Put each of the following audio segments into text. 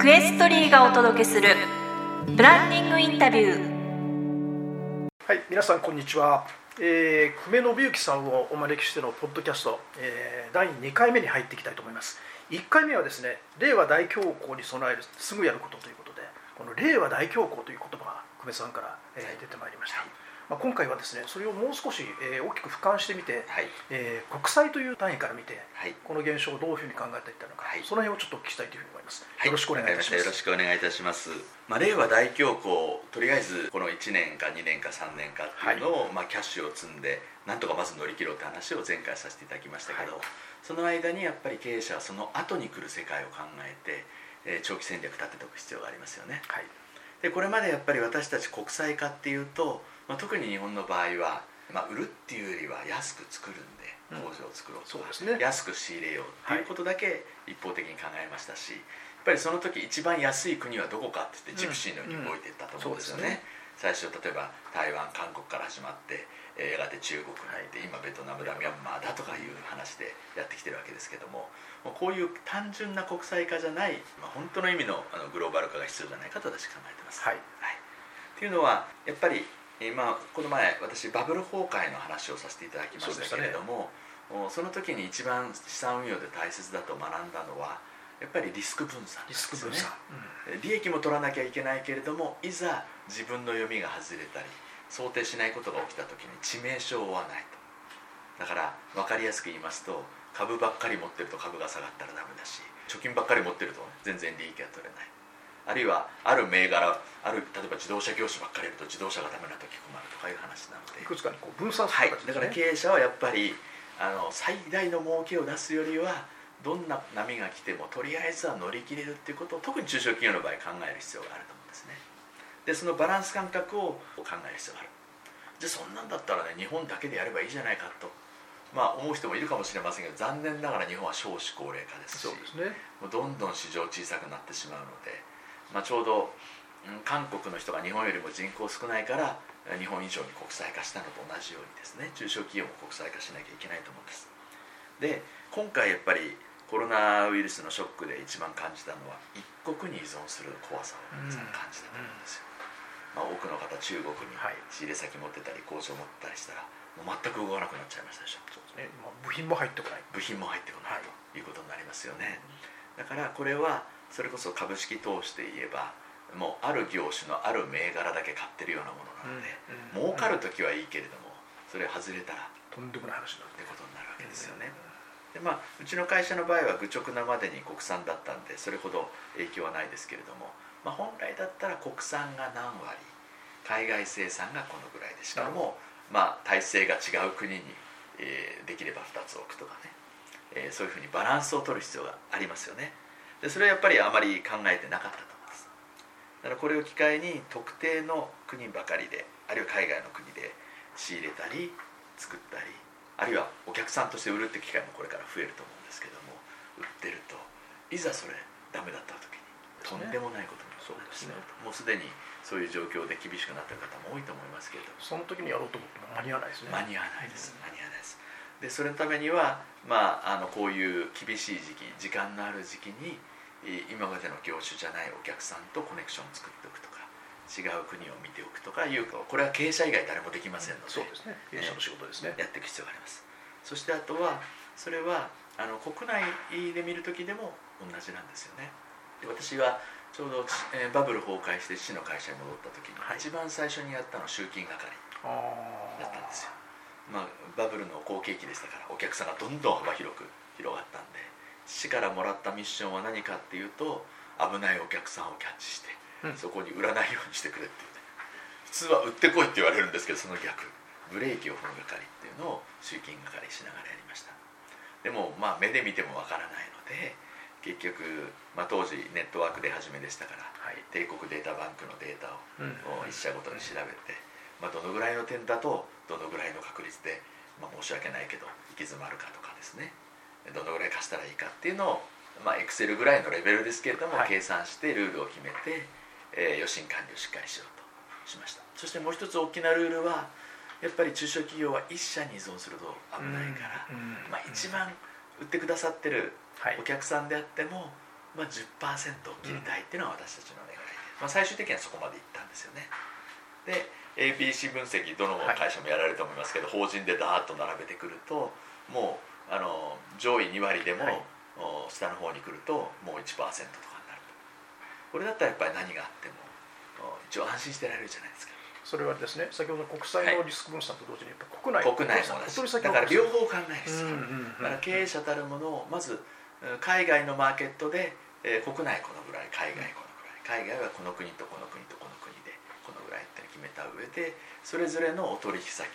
クエストリーがお届けするプランニングインタビューはい、皆さんこんにちは。えー、久米信之さんをお招きしてのポッドキャスト、えー、第2回目に入っていきたいと思います。1回目はですね、令和大恐慌に備えるすぐやることということで、この令和大恐慌という言葉が久米さんから、えー、出てまいりました。まあ、今回はですね、それをもう少し、えー、大きく俯瞰してみて、はいえー国際という単位から見て、はいこの現象をどういうふうに考えていったのか、はいその辺をちょっとお聞きしたいというふうに思います。はいよろしくお願いいたします。よろしくお願いいたします。まあ、令和大恐慌とりあえずこの1年か2年か3年かっていうのを、まあ、キャッシュを積んでなんとかまず乗り切ろうって話を前回させていただきましたけど、はいその間にやっぱり経営者はその後に来る世界を考えて、えー長期戦略立てておく必要がありますよね。はい、でこれまでやっぱり私たち国際化っていうと、まあ、特に日本の場合は、まあ、売るっていうよりは安く作るんでうん。工場を作ろうとか、そうですね。安く仕入れようっていうことだけ一方的に考えましたし、やっぱりその時一番安い国はどこかって言ってジプシーのように動いていったと思うんですよね。うん。うん最初例えば台湾韓国から始まって、えーやがて中国に行って、今ベトナムだミャンマーだとかいう話でやってきてるわけですけどもこういう単純な国際化じゃない、まあ、本当の意味のあのグローバル化が必要じゃないかと私考えてます。はい。っていうのはやっぱり、えーまあ、この前私バブル崩壊の話をさせていただきましたけれどもそ,、その時に一番資産運用で大切だと学んだのはやっぱりリスク分散ね。スク分散。うん。利益も取らなきゃいけないけれどもいざ自分の読みが外れたり想定しないことが起きた時に致命傷を負わないと。だから分かりやすく言いますと株ばっかり持ってると株が下がったらダメだし貯金ばっかり持ってると全然利益が取れないあるいはある銘柄ある例えば自動車業種ばっかりいると自動車がダメな時困るとかいう話なので。いくつかにこう分散すはい。る形、だから経営者はやっぱりあの最大の儲けを出すよりはどんな波が来てもとりあえずは乗り切れるっていうことを特に中小企業の場合考える必要があると思うんですね。でそのバランス感覚を考える必要がある。じゃあそんなんだったらね日本だけでやればいいじゃないかと。まあ思う人もいるかもしれませんけど残念ながら日本は少子高齢化ですしそうですね。もうどんどん市場小さくなってしまうので、まあ、ちょうどうん韓国の人が日本よりも人口少ないからえ日本以上に国際化したのと同じようにですね中小企業も国際化しなきゃいけないと思うんです。で今回やっぱりコロナウイルスのショックで一番感じたのは一国に依存する怖さを皆さん感じたと思うんですよ、まあ、多くの方中国にはい。仕入れ先持ってたり工場持ってたりしたらもう全く動かなくなっちゃいましたでしょ。そうですねまあ部品も入ってこない。部品も入ってこないということになりますよね、だからこれはそれこそ株式投資で言えばもうある業種のある銘柄だけ買ってるようなものなので、うん儲かる時はいいけれどもそれ外れたらっとんでもない話になるてことになるわけですよね、でまあ、うちの会社の場合は愚直なまでに国産だったんでそれほど影響はないですけれども、まあ、本来だったら国産が何割海外生産がこのぐらいでしかも、まあ、体制が違う国に、えーできれば2つ置くとかね、えーそういうふうにバランスを取る必要がありますよねでそれはやっぱりあまり考えてなかったと思います。だからこれを機会に特定の国ばかりであるいは海外の国で仕入れたり作ったりあるいはお客さんとして売るって機会もこれから増えると思うんですけども売ってるといざそれダメだった時にとんでもないことになってしまうと。もうすでにそういう状況で厳しくなってる方も多いと思いますけれども。その時にやろうと思っても間に合わないですね。間に合わないです。間に合わないです。でそれのためにはまああのこういう厳しい時期時間のある時期にえー今までの業種じゃないお客さんとコネクションを作っておくとか違う国を見ておくとかいうこれは経営者以外誰もできませんので、そうですね。経営者の仕事ですね。やっていく必要があります。そしてあとはそれはあの国内で見る時でも同じなんですよね。で私はちょうど、えーバブル崩壊して父の会社に戻った時に、はい。一番最初にやったのは集金係あだったんですよ。まあ、バブルの好景気でしたからお客さんがどんどん幅広く広がったんで父からもらったミッションは何かっていうと危ないお客さんをキャッチして、うん。そこに売らないようにしてくれっていう。ね普通は売ってこいって言われるんですけどその逆。ブレーキを踏む係っていうのを集金係しながらやりました。でもまあ目で見てもわからないので結局、まあ、当時ネットワークで初めでしたからはい。帝国データバンクのデータを一社ごとに調べて、まあ、どのぐらいの点だとどのぐらいの確率で、まあ、申し訳ないけど行き詰まるかとかですねどのぐらい貸したらいいかっていうのをまあエクセルぐらいのレベルですけれども、はい。計算してルールを決めて、えー予診管理をしっかりしようとしました。そしてもう一つ大きなルールはやっぱり中小企業は一社に依存すると危ないから、うんまあ、一番売ってくださってるはい。お客さんであってもまあ、10%を切りたいっていうのは私たちの願いで、まあ、最終的にはそこまでいったんですよね。で ABC 分析どの会社もやられると思いますけど、法人でダーッと並べてくるともうあの上位2割でも、はい。お下の方に来るともう1%とかになると。これだったらやっぱり何があってもお一応安心してられるじゃないですか。それはですね先ほどの国際のリスク分散と同時にやっぱ国内国内もだから両方考える必要うん。だから経営者たるものをまずうん海外のマーケットで、えー国内このぐらい海外このぐらい海外はこの国とこの国とこの国でこのぐらいって決めた上でそれぞれのお取引先、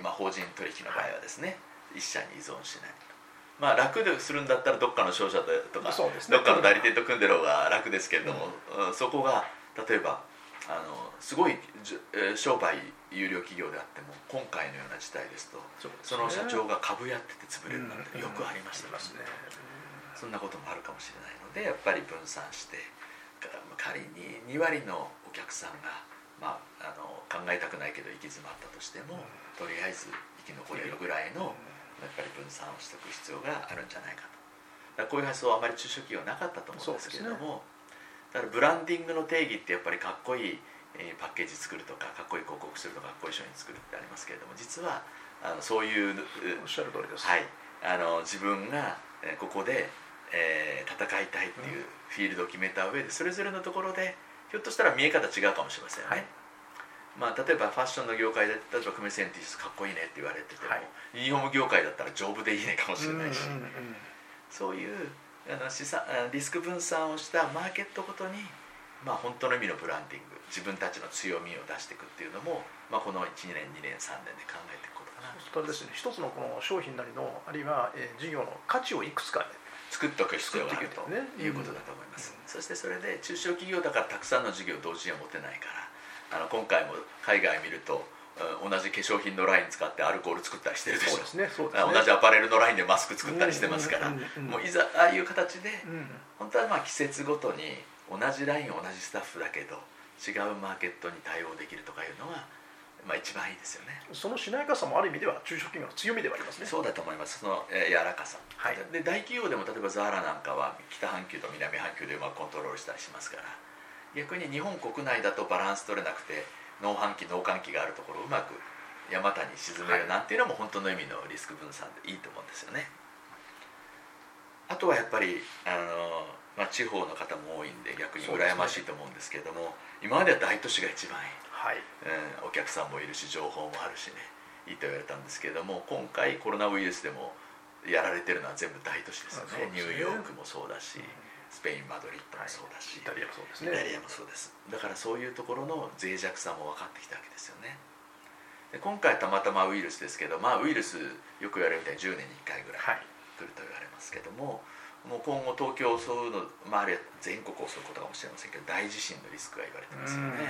まあ、法人取引の場合はですね、一社に依存しないと。まあ、楽でするんだったらどっかの商社とか、そうですね。どっかの代理店と組んでる方が楽ですけれども、うん。そこが例えばあのすごい商売有料企業であっても今回のような事態ですとその社長が株やってて潰れるなんてよくありましたありますねそんなこともあるかもしれないのでやっぱり分散してか仮に2割のお客さんが、まあ、あの考えたくないけど行き詰まったとしても、とりあえず生き残れるぐらいのやっぱり分散をしておく必要があるんじゃないかと。こういう発想はあまり中小企業なかったと思うんですけれども、だからブランディングの定義ってやっぱりかっこいいえーパッケージ作るとかかっこいい広告するとかかっこいい商品作るってありますけれども実はあのそういううおっしゃる通りです。はい、あの自分がえーここで、えー戦いたいっていうフィールドを決めた上でそれぞれのところでひょっとしたら見え方違うかもしれませんよね、まあ、例えばファッションの業界で例えばクメセンティスかっこいいねって言われてても、はい。ユニフォーム業界だったら丈夫でいいねかもしれないし、うんうんうんそういうあの資産あリスク分散をしたマーケットごとに、まあ、本当の意味のブランディング自分たちの強みを出していくっていうのも、まあ、この1年2年3年で考えていくことかなそれですね。一つのこの商品なりのあるいは、えー事業の価値をいくつかね作っておく必要があるといくね。いうことだと思います、そしてそれで中小企業だからたくさんの事業を同時には持てないからあの今回も海外見るとうん同じ化粧品のライン使ってアルコール作ったりしてるでしょ。そうですね同じアパレルのラインでマスク作ったりしてますから、もういざああいう形で、うん本当はまあ季節ごとに同じライン同じスタッフだけど違うマーケットに対応できるとかいうのが、まあ、一番いいですよね。そのしなやかさもある意味では中小企業の強みではありますね。そうだと思います。その、えー柔らかさ、はい。で大企業でも例えばザーラなんかは北半球と南半球でうまくコントロールしたりしますから逆に日本国内だとバランス取れなくて農繁期農閑期があるところをうまく山谷に沈めるなんていうのも本当の意味のリスク分散でいいと思うんですよね。あとはやっぱりあの、まあ、地方の方も多いんで逆に羨ましいと思うんですけれども、今までは大都市が一番いい。はい。うん、お客さんもいるし情報もあるしね。いいと言われたんですけれども今回コロナウイルスでもやられてるのは全部大都市ですよね。ね。ニューヨークもそうだしスペインマドリッドもそうだし、イタリアもそうですイタねリアもそうです。だからそういうところの脆弱さも分かってきたわけですよね。で今回たまたまウイルスですけどまあウイルスよく言われるみたいに10年に1回ぐらいはい。来ると言われますけどももう今後東京を襲うの、まあ、あるいは全国を襲うことかもしれませんけど大地震のリスクが言われてますよね、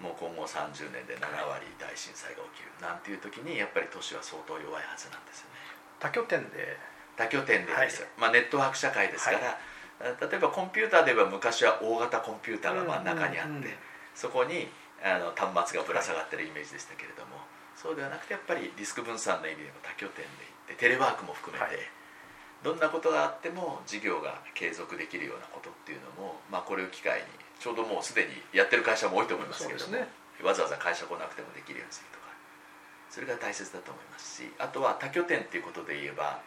もう今後30年で7割大震災が起きる。なんていう時にやっぱり都市は相当弱いはずなんですよね。多拠点で。多拠点でですよ、まあ、ネットワーク社会ですから、例えばコンピューターで言えば昔は大型コンピューターが真ん中にあって、うんうん。うんそこにあの端末がぶら下がってるイメージでしたけれども、そうではなくてやっぱりリスク分散の意味でも多拠点でいってテレワークも含めて、はい。どんなことがあっても事業が継続できるようなことっていうのも、まあ、これを機会にちょうどもうすでにやってる会社も多いと思いますけれども、ね。わざわざ会社来なくてもできるようにするとかそれが大切だと思いますしあとは多拠点っていうことで言えば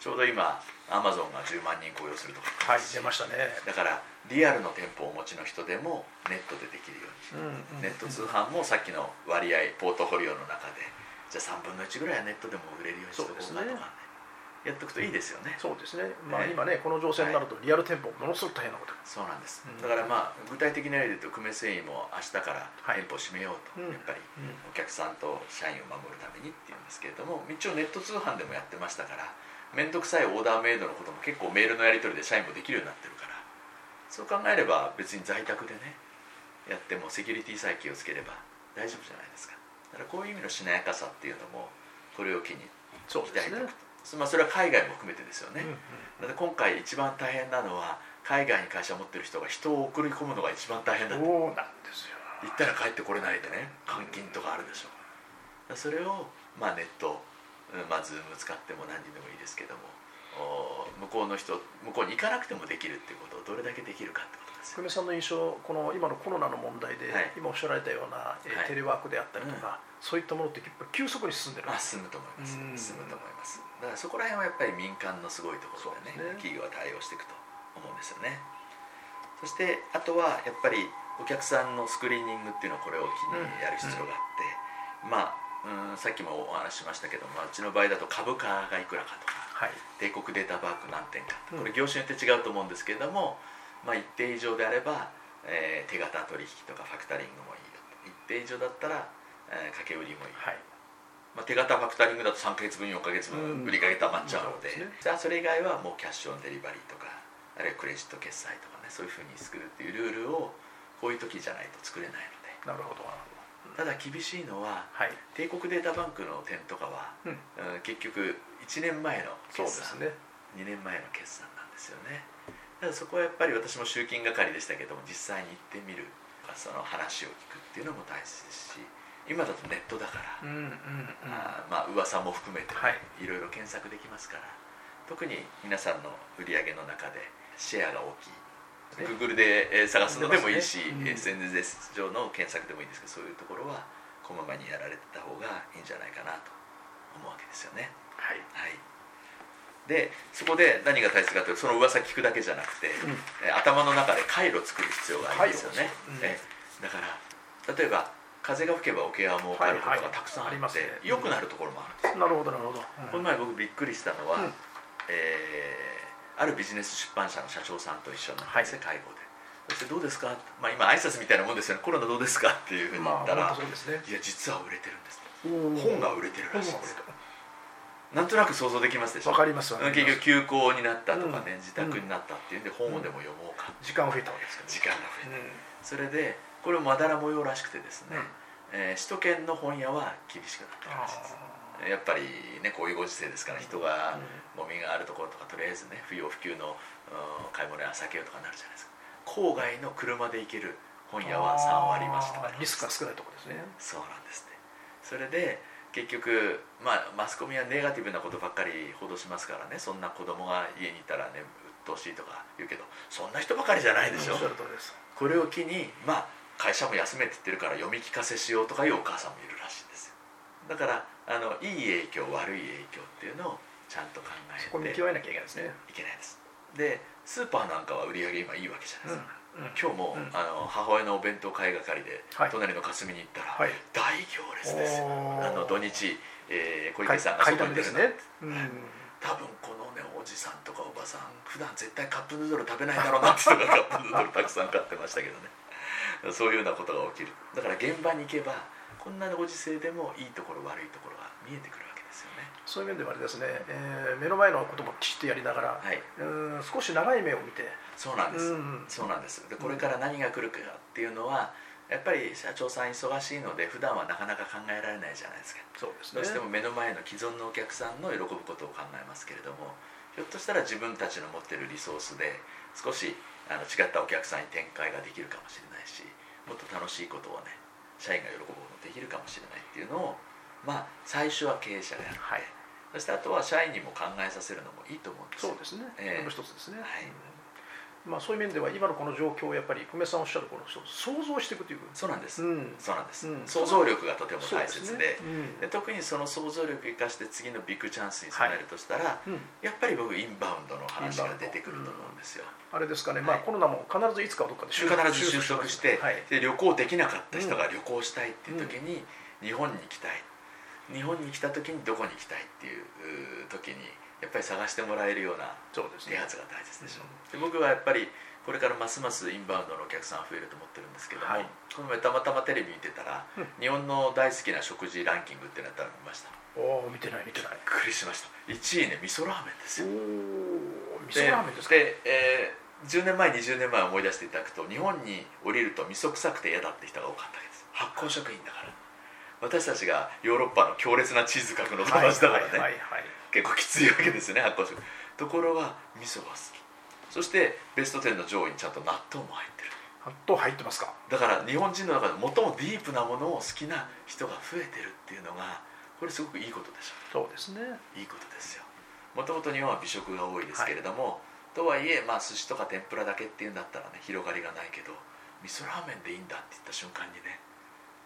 ちょうど今アマゾンが10万人雇用するとかはい出ましたね。だからリアルの店舗をお持ちの人でもネットでできるように。ネット通販もさっきの割合ポートフォリオの中でじゃあ3分の1ぐらいはネットでも売れるようにしておこうかとかね。やっとくといいですよね。そうですね。まあね今ねこの情勢になるとリアル店舗ものすごく大変なこと。そうなんです、うん。だからまあ具体的な例で言うと久米繊維も明日からはい。店舗を閉めようと、うん。やっぱりうん。お客さんと社員を守るためにっていうんですけれども一応ネット通販でもやってましたから面倒くさいオーダーメイドのことも結構メールのやり取りで社員もできるようになってるから。そう考えれば別に在宅でねやってもセキュリティさえ気をつければ大丈夫じゃないですか。だからこういう意味のしなやかさっていうのもこれを機に鍛えておくと、まあ、それは海外も含めてですよね、うんうん。今回一番大変なのは海外に会社を持ってる人が人を送り込むのが一番大変だと。そうなんですよ。行ったら帰ってこれないでね監禁とかあるでしょ。それを、まあ、ネットうんまあ Zoom 使っても何人でもいいですけども。お向向こうの人向こうに行かなくてもできるっていうことをどれだけできるかってことですよ久米さんの印象この今のコロナの問題で、はい。今おっしゃられたような、えーはい。テレワークであったりとか、そういったものってやっぱり急速に進んでるあ進むと思います。うん。進むと思います。だからそこら辺はやっぱり民間のすごいところでねね。企業は対応していくと思うんですよね。そしてあとはやっぱりお客さんのスクリーニングっていうのをこれを機にやる必要があって、まあうんさっきもお話ししましたけど、まあ、うちの場合だと株価がいくらかとかはい。帝国データバンク何点かうん。これ業種によって違うと思うんですけれども、まあ、一定以上であれば、えー手形取引とかファクタリングもいいよと一定以上だったら、えー掛け売りもいい、はい。まあ、手形ファクタリングだと3ヶ月分4ヶ月うん。分売りかけたまっちゃうので,、そうですね。じゃあそれ以外はもうキャッシュオンデリバリーとかあるいはクレジット決済とかねそういうふうに作るっていうルールをこういう時じゃないと作れないので。なるほどただ厳しいのははい、帝国データバンクの点とかは、うん、うん結局1年前のそうで決算すね。2年前の決算なんですよね。だからそこはやっぱり私も集金係でしたけども実際に行ってみるその話を聞くっていうのも大切ですし今だとネットだから、うんうんうん。あーまあ噂も含めて、はい。いろいろ検索できますから特に皆さんの売り上げの中でシェアが大きい。ね Google でえー探すのでもいいし、ね。うん。SNS 上の検索でもいいんですけどそういうところはこまめにやられてた方がいいんじゃないかなと思うわけですよね。はい。はい、でそこで何が大切かというとその噂聞くだけじゃなくて、うん。えー頭の中で回路を作る必要があるんですよね、回路をえーだから例えば風が吹けば桶は儲かるとかはいはいがたくさんあって、ありますね。良くなるところもあるんです、なるほどなるほど、この前僕びっくりしたのは、うん。えーあるビジネス出版社の社長さんと一緒になってですね、会合で。そしてどうですか、まあ、今挨拶みたいなもんですよね。コロナどうですか？っていうふうに言まあったら、本当そうですね。いや実は売れてるんです。本本が売れてるらしいです。てなんとなく想像できますでしょ？わかります結局休校になったとかね、うん。自宅になったっていうんで本をでも読もうか、時間が増えたわけです時か間が増えた、らそれでこれまだら模様らしくてですね、うん。えー首都圏の本屋は厳しくなってるらしいですやっぱりねこういうご時世ですから人がゴミがあるところとかとりあえずね不要不急のうん買い物や避けようとかなるじゃないですか。郊外の車で行ける本屋は3割増しとかリスクが少ないところですね。そうなんですねそれで結局、まあ、マスコミはネガティブなことばっかり報道しますからね。そんな子供が家にいたらね鬱陶しいとか言うけどそんな人ばかりじゃないでしょ、おっしゃる通りです。これを機にまあ会社も休めって言ってるから読み聞かせしようとかいうお母さんもいるらしいだからあのいい影響悪い影響っていうのをちゃんと考えてそこなきゃいけないですね。いけないです。でスーパーなんかは売り上げ今いいわけじゃないですか、うん今日も、うん。あの母親のお弁当買い係で、はい。隣の霞に行ったら、はい。大行列です。あの土日、えー小池さんが階外に出る段ですのね、うん。多分このねおじさんとかおばさん普段絶対カップヌードル食べないだろうなって人がカップヌードルたくさん買ってましたけどね。そういうようなことが起きる。だから現場に行けばこんなご時世でもいいところ悪いところが見えてくるわけですよね。そういう面ではあれですね、えー目の前のこともきちっとやりながら、はい。うん少し長い目を見て、そうなんです、うん。そうなんです。でこれから何が来るかっていうのはやっぱり社長さん忙しいので普段はなかなか考えられないじゃないですか。そうですね。どうしても目の前の既存のお客さんの喜ぶことを考えますけれどもひょっとしたら自分たちの持ってるリソースで少しあの違ったお客さんに展開ができるかもしれないしもっと楽しいことをね社員が喜ぶことができるかもしれないっていうのをまあ最初は経営者がやって、はい。そしてあとは社員にも考えさせるのもいいと思うんですよ。そうですね、ええ。その一つですね、はい。うんまあ、そういう面では今のこの状況をやっぱり久米さんおっしゃるこの想像していくという、そうなんです、うん。そうなんです、うん。想像力がとても大切で。すね。うん。で特にその想像力を生かして次のビッグチャンスに備えるとしたら、うん。やっぱり僕インバウンドの話が出てくると思うんですよ、あれですかね、まあ、はいコロナも必ずいつかはどっかで必ず収束して、はい。で旅行できなかった人が旅行したいっていう時に日本に来たい。日本に来た時にどこに行きたいっていう時にやっぱり探してもらえるような啓発が大切でしょ、で僕はやっぱりこれからますますインバウンドのお客さん増えると思ってるんですけども、はい。この前たまたまテレビ見てたら、うん。日本の大好きな食事ランキングってなったら見ました。びっおお見てない見てない。くりしました。1位ね味噌ラーメンですおよお味噌ラーメンですか？で、えー10年前20年前思い出していただくと日本に降りると味噌臭くて嫌だって人が多かったわけです。発酵食品だから私たちがヨーロッパの強烈なチーズ核の友達だからね、はいはいはい結構きついわけですよね発酵食ところが味噌が好き。そしてベスト10の上位にちゃんと納豆も入ってる。納豆入ってますか？だから日本人の中で最もディープなものを好きな人が増えてるっていうのがこれすごくいいことでしょ。そうですね。いいことですよ。もともと日本は美食が多いですけれども、とはいえ、まあ、寿司とか天ぷらだけっていうんだったらね広がりがないけど味噌ラーメンでいいんだって言った瞬間にね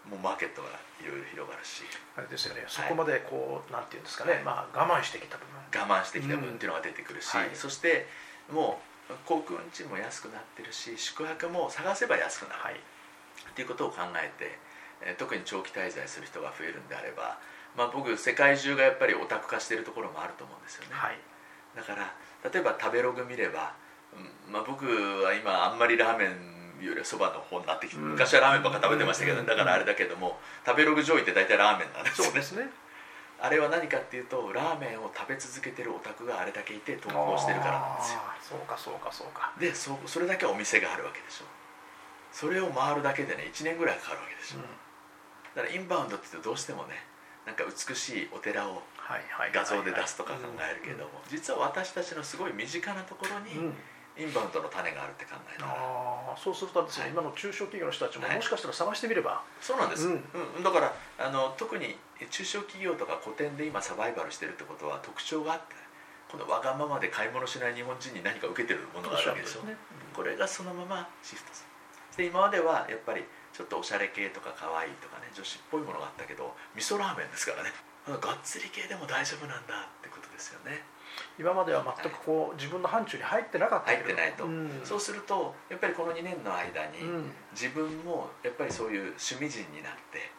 もうマーケットがいろいろ広がるし。あれですよね。そこまでこう、なんていうんですかね、まあ我慢してきた部分。我慢してきた分っていうのが出てくるし、うんはい。そしてもう航空運賃も安くなってるし宿泊も探せば安くなる、はい。っていうことを考えて、えー特に長期滞在する人が増えるんであれば、まあ、僕世界中がやっぱりオタク化してるところもあると思うんですよね、はい。だから例えば食べログ見れば、うんまあ、僕は今あんまりラーメンよりはそばの方になってきて、うん。昔はラーメンばっか食べてましたけど、うん。だからあれだけども食べログ上位って大体ラーメンなんですよね。そうですね。あれは何かっていうとラーメンを食べ続けてるオタクがあれだけいて投稿してるからなんですよ。そうかそうかそうか。でそそれだけお店があるわけでしょ。それを回るだけでね1年ぐらいかかるわけでしょ、うん。だからインバウンドって言うとどうしてもねなんか美しいお寺を画像で出すとか考えるけども、実は私たちのすごい身近なところにうんうんインバウンドの種があるって考えたら、あーそうするとですね、はい。今の中小企業の人たちもはい。もしかしたら探してみれば、そうなんです、ううん。んだからあの特に中小企業とか古典で今サバイバルしてるってことは特徴があってこのわがままで買い物しない日本人に何か受けてるものがあるわけでしょ、ね。これがそのままシフトする。で今まではやっぱりちょっとおしゃれ系とか可愛いとかね女子っぽいものがあったけど味噌ラーメンですからね。がっつり系でも大丈夫なんだってことですよね今までは全くこう自分の範疇に入ってなかったけど入ってないと、うん。そうするとやっぱりこの2年の間に、うん。自分もやっぱりそういう趣味人になって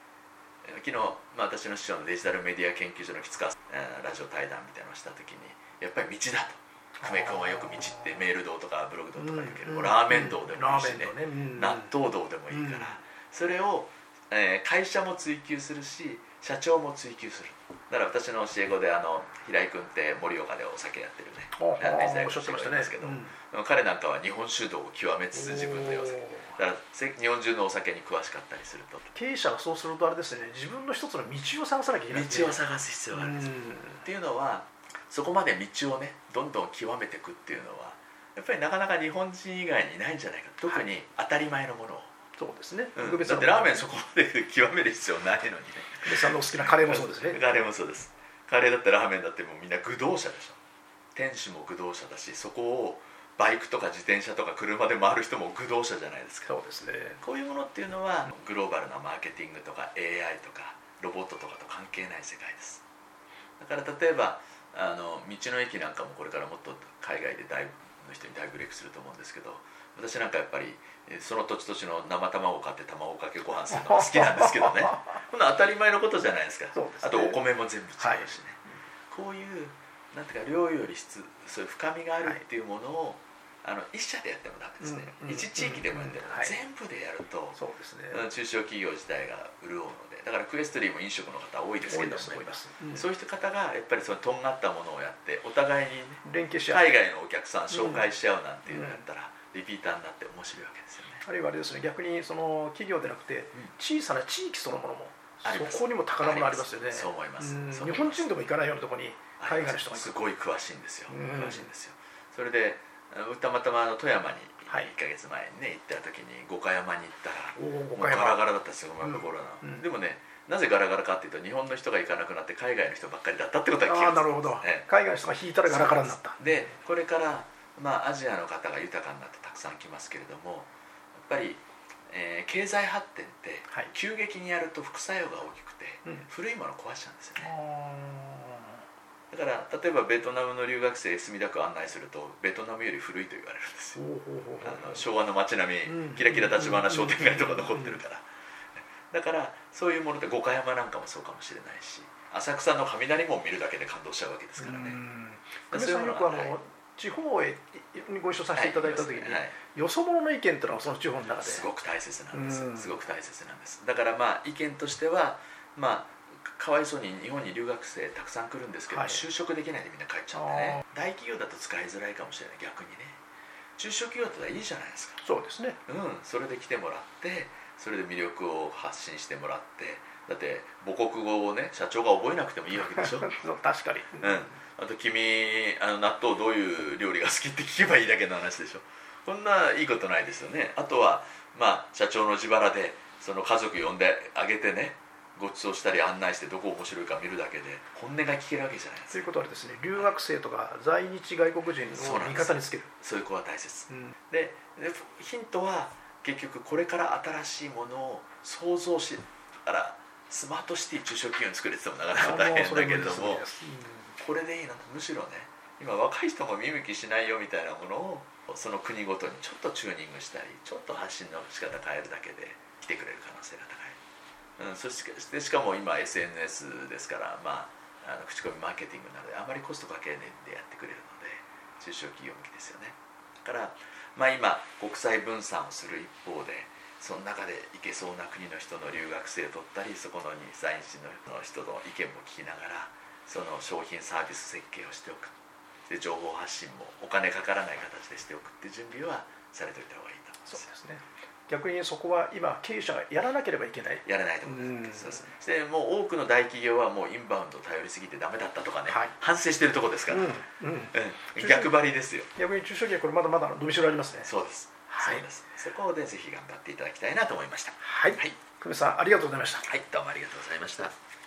えー昨日、まあ、私の師匠のデジタルメディア研究所の吉川さんえーラジオ対談みたいなのをした時にやっぱり道だと。久米君はよく道ってメール道とかブログ道とか言うけど、うん。ラーメン道でもいいしね。ね、うん。納豆道でもいいから、うん。それを、えー会社も追求するし社長も追求する。だから私の教え子であの平井君って盛岡でお酒やってるね。明治大おっしゃってましたね学の人がいますけど、うん。彼なんかは日本酒道を極めつつ自分でお酒だからせ日本中のお酒に詳しかったりすると。経営者がそうするとあれですね。自分の一つの道を探さなきゃいけない。道を探す必要があるんです、うん。っていうのはそこまで道をねどんどん極めていくっていうのはやっぱりなかなか日本人以外にないんじゃないか。特に当たり前のものを、そうですね、うん。だってラーメンそこまで極める必要ないのにね。福部さんのお好きなカレーもそうですね。カレーもそうです。カレーだってラーメンだってもうみんな駆動車でしょ。店主も駆動車だしそこをバイクとか自転車とか車で回る人も駆動車じゃないですか。そうですね。こういうものっていうのはグローバルなマーケティングとか AI とかロボットとかと関係ない世界です。だから例えばあの道の駅なんかもこれからもっと海外で大の人に大ブレイクすると思うんですけど私なんかやっぱりえその土地土地の生卵を買って卵かけご飯するのが好きなんですけどね。こんな当たり前のことじゃないですか。ね。あとお米も全部違うしね、こういうなんていうか量より質そういう深みがあるっていうものを、あの一社でやってもダメですね、うんうん一地域でもやっても、うんはい。全部でやると、そうですね。うん中小企業自体が潤うので。だからクエストリーも飲食の方多いですけどもそういう人方がやっぱりそのとんがったものをやってお互いにね連携し合う。海外のお客さん紹介し合うなんていうのやったら、リピーターになって面白いわけですよね。あるいはあれですね逆にその企業でなくて小さな地域そのものもそこにも宝物ありますよね。そう思います。日本人でも行かないようなところに海外の人がすごい詳しいんですよ、うん。詳しいんですよ。それでたまたまあの富山にはい。1か月前にね行った時に五箇山に行ったらもうガラガラだったんですよ、まあコロナ、うん。でもねなぜガラガラかっていうと日本の人が行かなくなって海外の人ばっかりだったってことがああなるほど。ええ。海外の人が引いたらガラガラになった。でこれから、まあ、アジアの方が豊かになってたくさん来ますけれどもやっぱり、えー経済発展ってはい。急激にやると副作用が大きくて、うん。古いもの壊しちゃうんですよね。あだから例えばベトナムの留学生墨田区案内するとベトナムより古いと言われるんですよ。あの昭和の街並み、うん。キラキラ立花商店街とか残ってるから、だからそういうものって五箇山なんかもそうかもしれないし浅草の雷門を見るだけで感動しちゃうわけですからね、うん。そう久米さんよくあの、はい地方へご一緒させていただいた時に、はいよそ者の意見っていうのがその地方の中で。すごく大切なんです、うん。すごく大切なんです。だからまあ意見としてはまあかわいそうに日本に留学生たくさん来るんですけど、はい。就職できないでみんな帰っちゃうんでね。大企業だと使いづらいかもしれない逆にね。中小企業だったらいいじゃないですか。そうですね。うん。それで来てもらってそれで魅力を発信してもらって。だって母国語をね社長が覚えなくてもいいわけでしょ。確かに、うんあと君あの納豆どういう料理が好きって聞けばいいだけの話でしょ。こんないいことないですよね。あとはまあ社長の自腹でその家族呼んであげてね。ご馳走したり案内してどこ面白いか見るだけで本音が聞けるわけじゃない。ですかということはですね。留学生とか在日外国人を味方につける。そういう子は大切。うん。ででヒントは結局これから新しいものを想像しだからスマートシティ中小企業に作れててもなかなか大変だけれどもこれでいいのむしろね今若い人も見向きしないよみたいなものをその国ごとにちょっとチューニングしたりちょっと発信の仕方変えるだけで来てくれる可能性が高い、うん、そしてしかも今 SNS ですから、まあ、あの口コミマーケティングなのであまりコストかけないでやってくれるので中小企業向きですよね。だから、まあ、今国際分散をする一方でその中で行けそうな国の人の留学生を取ったりそこの在日の人の意見も聞きながらその商品サービス設計をしておく。で情報発信もお金かからない形でしておくっていう準備はされておいた方がいいと思います。そうですね。逆にそこは今経営者がやらなければいけない。やらないと思いうん。ますそうです。でもう多くの大企業はもうインバウンド頼りすぎてダメだったとかね、はい。反省してるとこですから、うんうん。うん。逆張りですよ。逆に中小企業これまだまだ伸びしろありますね。そうです、はい。そこでぜひ頑張っていただきたいなと思いました。はい。はい、久米さんありがとうございました。はい、どうもありがとうございました